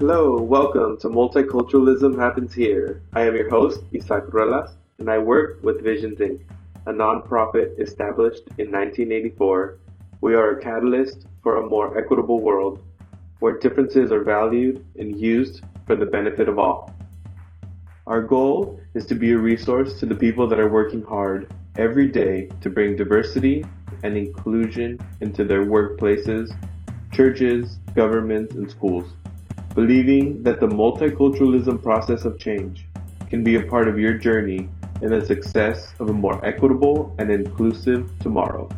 Hello, welcome to Multiculturalism Happens Here. I am your host, Isaac Ruelas, and I work with Visions Inc., a nonprofit established in 1984. We are a catalyst for a more equitable world where differences are valued and used for the benefit of all. Our goal is to be a resource to the people that are working hard every day to bring diversity and inclusion into their workplaces, churches, governments, and schools believing that the multiculturalism process of change can be a part of your journey in the success of a more equitable and inclusive tomorrow.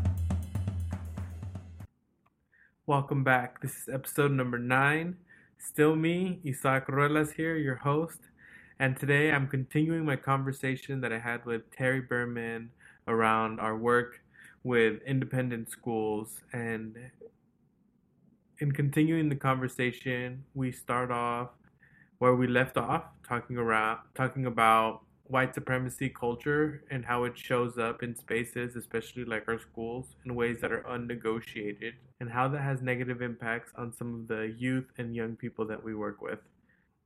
Welcome back. This is episode number nine. Still me, Isaac Ruelas here, your host. And today I'm continuing my conversation that I had with Terry Berman around our work with independent schools and in continuing the conversation, we start off where we left off, talking around talking about white supremacy culture and how it shows up in spaces, especially like our schools, in ways that are unnegotiated, and how that has negative impacts on some of the youth and young people that we work with.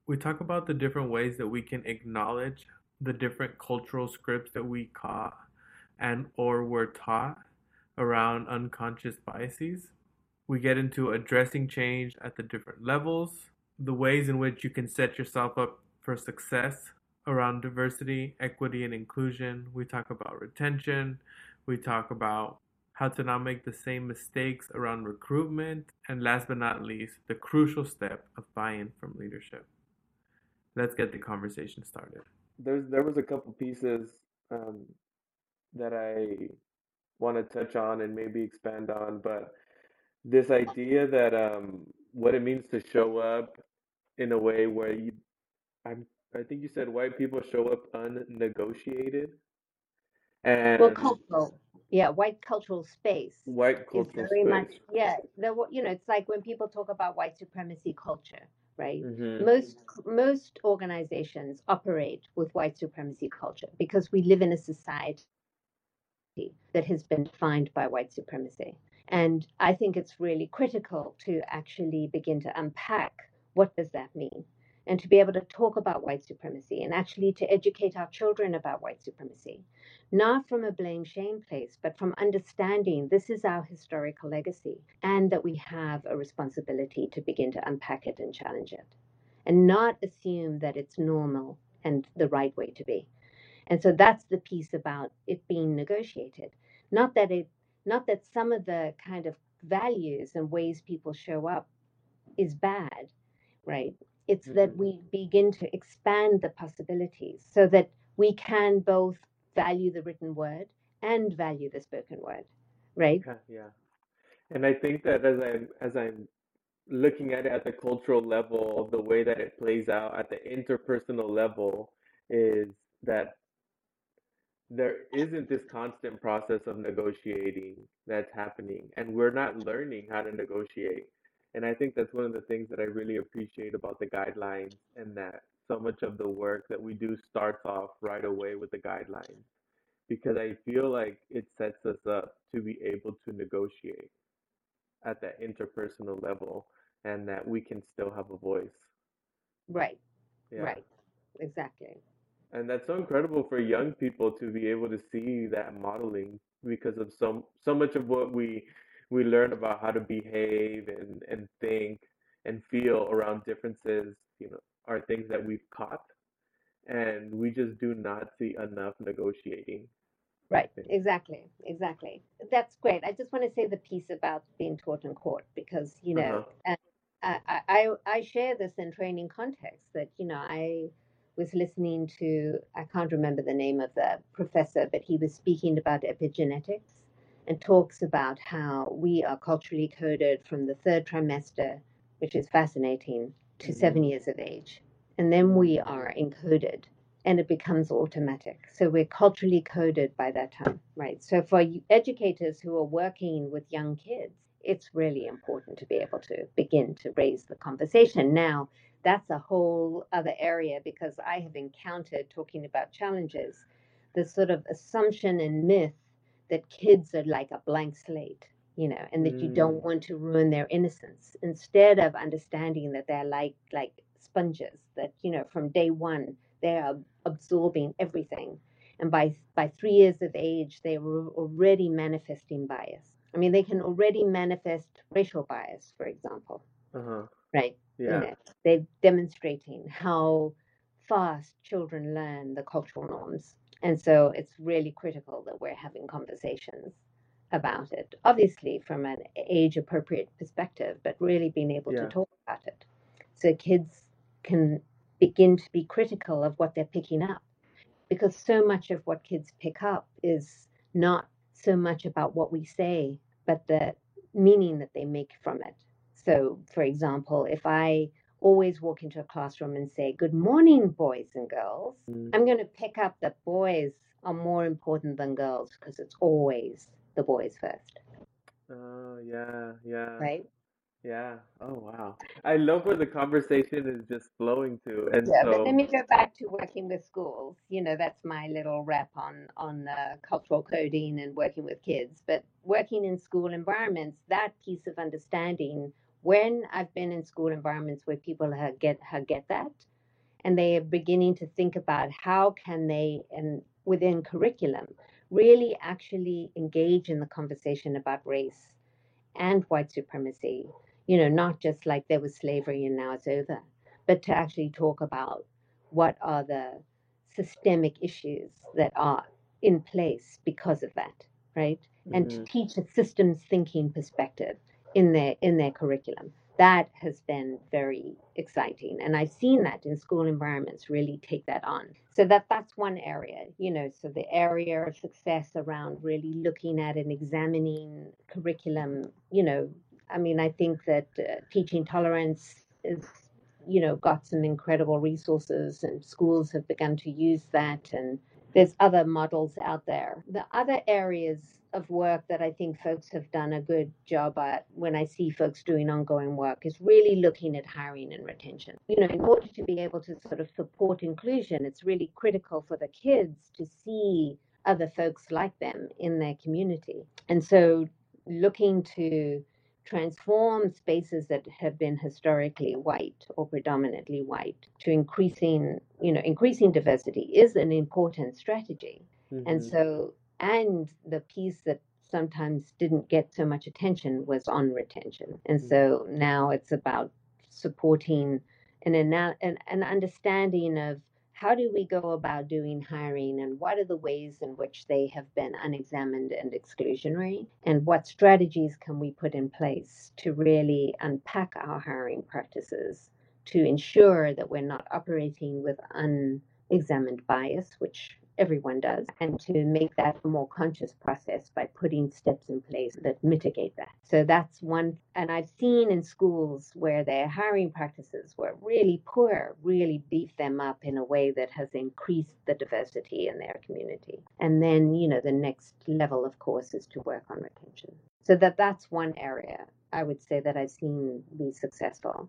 We talk about the different ways that we can acknowledge the different cultural scripts that we caught and or were taught around unconscious biases we get into addressing change at the different levels, the ways in which you can set yourself up for success around diversity, equity, and inclusion. We talk about retention. We talk about how to not make the same mistakes around recruitment. And last but not least, the crucial step of buy in from leadership. Let's get the conversation started. There's, there was a couple pieces um, that I want to touch on and maybe expand on, but this idea that um what it means to show up in a way where you I'm I think you said white people show up unnegotiated? And well cultural yeah white cultural space white cultural very much space. yeah the you know it's like when people talk about white supremacy culture right? Hmm most most organizations operate with white supremacy culture because we live in a society that has been defined by white supremacy and I think it's really critical to actually begin to unpack what does that mean and to be able to talk about white supremacy and actually to educate our children about white supremacy, not from a blame shame place, but from understanding this is our historical legacy and that we have a responsibility to begin to unpack it and challenge it and not assume that it's normal and the right way to be. And so that's the piece about it being negotiated. Not that it not that some of the kind of values and ways people show up is bad, right? It's mm-hmm. that we begin to expand the possibilities so that we can both value the written word and value the spoken word, right? Yeah, yeah. And I think that as I'm as I'm looking at it at the cultural level, the way that it plays out at the interpersonal level is that there isn't this constant process of negotiating that's happening and we're not learning how to negotiate. And i think that's one of the things that i really appreciate about the guidelines and that so much of the work that we do starts off right away with the guidelines because i feel like it sets us up to be able to negotiate at that interpersonal level and that we can still have a voice. Right. Yeah. right. Exactly and that's so incredible for young people to be able to see that modeling because of so so much of what we we learn about how to behave and and think and feel around differences you know are things that we've caught. And we just do not see enough negotiating. Right. Exactly. Exactly. That's great. I just want to say the piece about being taught in court because you know uh-huh. I, I i share this in training context that you know i was listening to, I can't remember the name of the professor, but he was speaking about epigenetics and talks about how we are culturally coded from the third trimester, which is fascinating, to mm-hmm. seven years of age. And then we are encoded and it becomes automatic. So we're culturally coded by that time, right? So for educators who are working with young kids, it's really important to be able to begin to raise the conversation. Now, that's a whole other area because I have encountered talking about challenges, the sort of assumption and myth that kids are like a blank slate. you know, and that you Mm. don't want to ruin their innocence. Instead of understanding that they're like like sponges, that you know, from day one they are absorbing everything, and by by three years of age they were already manifesting bias. I mean, they can already manifest racial bias, for example, Uh-huh. right? Yeah. know, they're demonstrating how fast children learn the cultural norms. And so it's really critical that we're having conversations about it, obviously from an age appropriate perspective, but really being able Yeah. to talk about it. So kids can begin to be critical of what they're picking up. Because so much of what kids pick up is not so much about what we say, but the meaning that they make from it. So, for example, if I always walk into a classroom and say, Good morning, boys and girls, Mm. I'm going to pick up that boys are more important than girls because it's always the boys first, Oh, yeah, yeah. right? Yeah. Oh, wow. I love where the conversation is just flowing to. And Yeah, but let me go back to working with schools. You know, that's my little rap on on uh, cultural coding and working with kids. But working in school environments, that piece of understanding. When I've been in school environments where people have get have get that, and they are beginning to think about how can they and within curriculum really actually engage in the conversation about race and white supremacy. You know not just like there was slavery and now it's over but to actually talk about what are the systemic issues that are in place because of that right? And to Mhm. teach a systems thinking perspective in their in their curriculum. That has been very exciting and i've seen that in school environments really take that on. So that that's one area you know so the area of success around really looking at and examining curriculum you know i mean i think that uh, teaching tolerance is you know got some incredible resources and schools have begun to use that and there's other models out there. The other areas of work that I think folks have done a good job at when I see folks doing ongoing work is really looking at hiring and retention. You know, in order to be able to sort of support inclusion, it's really critical for the kids to see other folks like them in their community. And so looking to transform spaces that have been historically white or predominantly white to increasing, you know, increasing diversity is an important strategy. And Mhm. so, and the piece that sometimes didn't get so much attention was on retention. And mm. so now it's about supporting an, ana- an, an understanding of how do we go about doing hiring and what are the ways in which they have been unexamined and exclusionary and what strategies can we put in place to really unpack our hiring practices to ensure that we're not operating with unexamined bias, which everyone does, and to make that a more conscious process by putting steps in place that mitigate that. So that's one, and I've seen in schools where their hiring practices were really poor, really beef them up in a way that has increased the diversity in their community. And then, you know, the next level, of course, is to work on retention. So that that's one area I would say that I've seen be successful.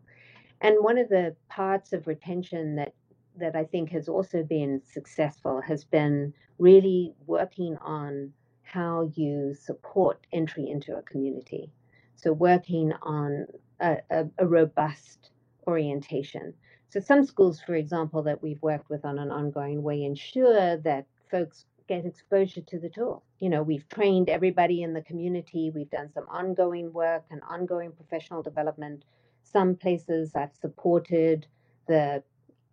And one of the parts of retention that that I think has also been successful has been really working on how you support entry into a community. So working on a, a, a robust orientation. So some schools, for example, that we've worked with on an ongoing way ensure that folks get exposure to the tool. You know, we've trained everybody in the community, we've done some ongoing work and ongoing professional development. Some places I've supported the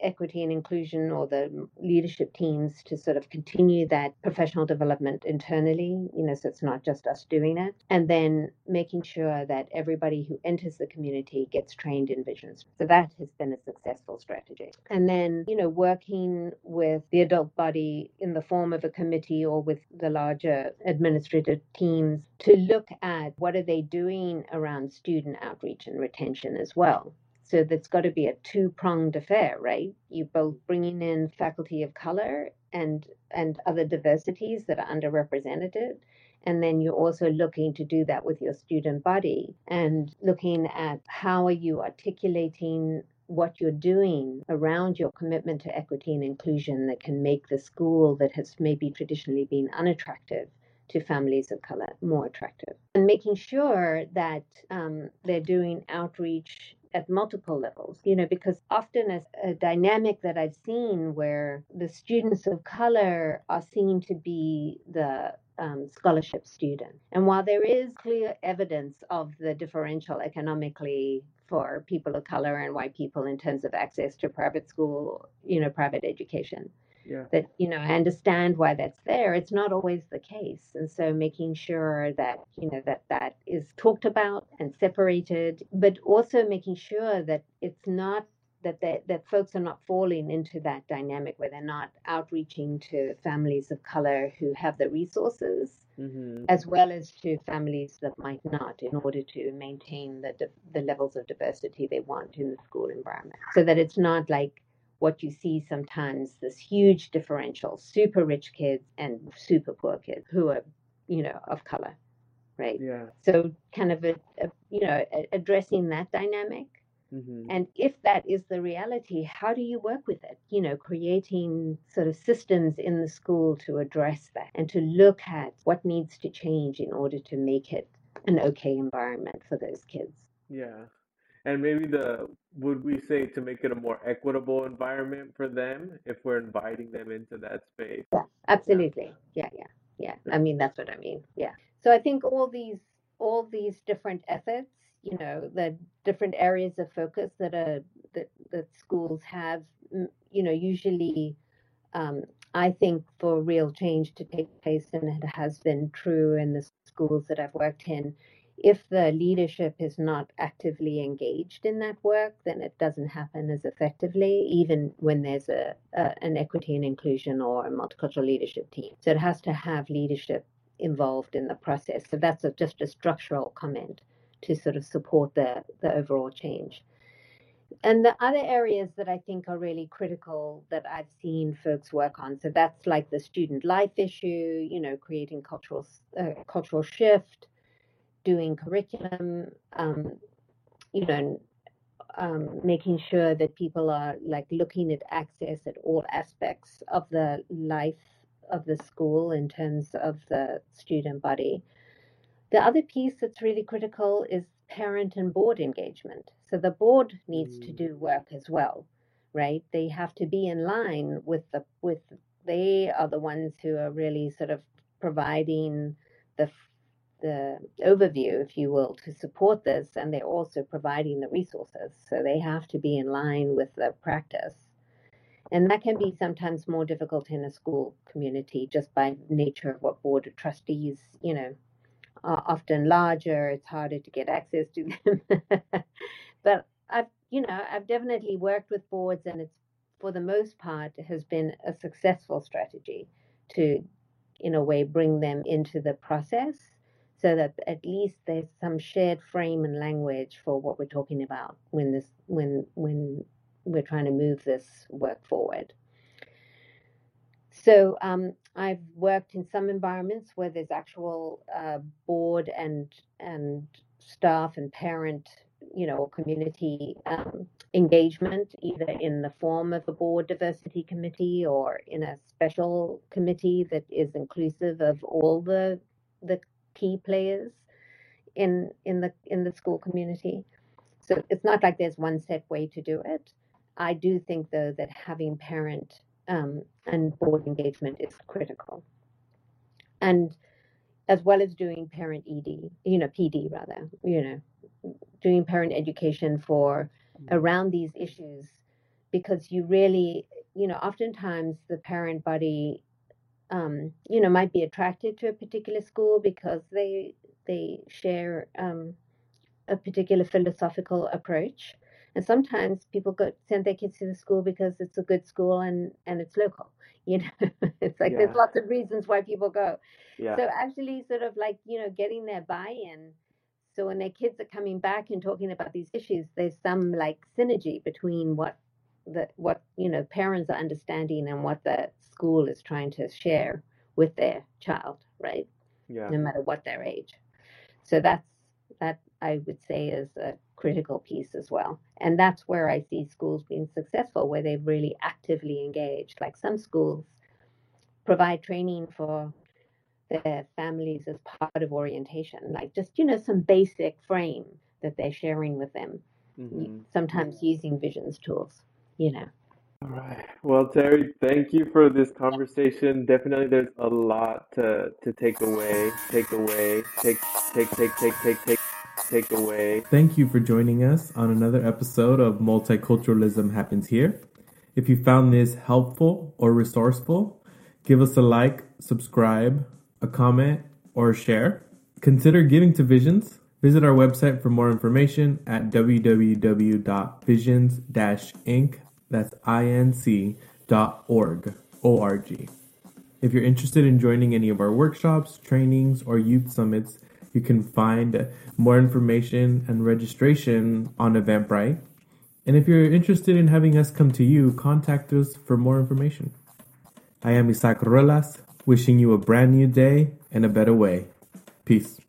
equity and inclusion or the leadership teams to sort of continue that professional development internally, you know, so it's not just us doing it. And then making sure that everybody who enters the community gets trained in visions. So that has been a successful strategy. And then, you know, working with the adult body in the form of a committee or with the larger administrative teams to look at what are they doing around student outreach and retention as well. So that's got to be a two pronged affair, right? You both bringing in faculty of color and and other diversities that are underrepresented, and then you're also looking to do that with your student body and looking at how are you articulating what you're doing around your commitment to equity and inclusion that can make the school that has maybe traditionally been unattractive to families of color more attractive. And making sure that um, they're doing outreach at multiple levels, you know, because often as a dynamic that I've seen where the students of color are seen to be the um, scholarship student. And while there is clear evidence of the differential economically for people of color and white people in terms of access to private school, you know, private education, yeah. that you know i understand why that's there it's not always the case and so making sure that you know that that is talked about and separated but also making sure that it's not that that folks are not falling into that dynamic where they're not outreaching to families of color who have the resources mm-hmm. as well as to families that might not in order to maintain the the levels of diversity they want in the school environment so that it's not like what you see sometimes this huge differential super rich kids and super poor kids who are you know of color right? Yeah. So kind of a, a you know a, addressing that dynamic. Mm-hmm. and if that is the reality how do you work with it? You know creating sort of systems in the school to address that and to look at what needs to change in order to make it an okay environment for those kids. Yeah and maybe the would we say to make it a more equitable environment for them if we're inviting them into that space? Yeah absolutely. Yeah yeah yeah, yeah. i mean that's what i mean. Yeah. So i think all these all these different efforts you know the different areas of focus that are that, that schools have you know usually um, i think for real change to take place and it has been true in the schools that i've worked in if the leadership is not actively engaged in that work, then it doesn't happen as effectively, even when there's a, a, an equity and inclusion or a multicultural leadership team. So it has to have leadership involved in the process. So that's a, just a structural comment to sort of support the, the overall change. And the other areas that I think are really critical that I've seen folks work on, so that's like the student life issue, you know, creating cultural uh, cultural shift, doing curriculum, um, you know, um, making sure that people are like looking at access at all aspects of the life of the school in terms of the student body. The other piece that's really critical is parent and board engagement. So the board needs mm. to do work as well, right? They have to be in line with the with they are the ones who are really sort of providing the the overview, if you will, to support this, and they're also providing the resources. So they have to be in line with the practice. And that can be sometimes more difficult in a school community just by nature of what board of trustees, you know, are often larger. It's harder to get access to them. but I've, you know, I've definitely worked with boards, and it's for the most part has been a successful strategy to, in a way, bring them into the process so that at least there's some shared frame and language for what we're talking about when this when when we're trying to move this work forward. So um, I've worked in some environments where there's actual uh, board and and staff and parent, you know, community um, engagement, either in the form of a board diversity committee or in a special committee that is inclusive of all the the key players in in the in the school community. So it's not like there's one set way to do it. I do think though that having parent um, and board engagement is critical, and as well as doing parent ED, you know, PD rather, you know, doing parent education for mm-hmm. around these issues, because you really, you know, oftentimes the parent body um, you know, might be attracted to a particular school because they they share um, a particular philosophical approach. And sometimes people go send their kids to the school because it's a good school and and it's local. You know, it's like yeah. there's lots of reasons why people go. Yeah. So actually, sort of like you know, getting their buy-in. So when their kids are coming back and talking about these issues, there's some like synergy between what the what you know parents are understanding and what the school is trying to share with their child, right? Yeah. No matter what their age. So that's that I would say is a critical piece as well. And that's where I see schools being successful, where they've really actively engaged. Like some schools provide training for their families as part of orientation, like just, you know, some basic frame that they're sharing with them, Mhm. sometimes using visions tools, you know. All right. Well, Terry, thank you for this conversation. Definitely, there's a lot to to take away, take away, take take take take take take take away. Thank you for joining us on another episode of Multiculturalism Happens Here. If you found this helpful or resourceful, give us a like, subscribe, a comment, or a share. Consider giving to Visions. Visit our website for more information at www.visions-inc. That's inc dot org. O-R-G. If you're interested in joining any of our workshops, trainings, or youth summits, you can find more information and registration on Eventbrite. And if you're interested in having us come to you, contact us for more information. I am Isaac Ruelas, wishing you a brand new day and a better way. Peace.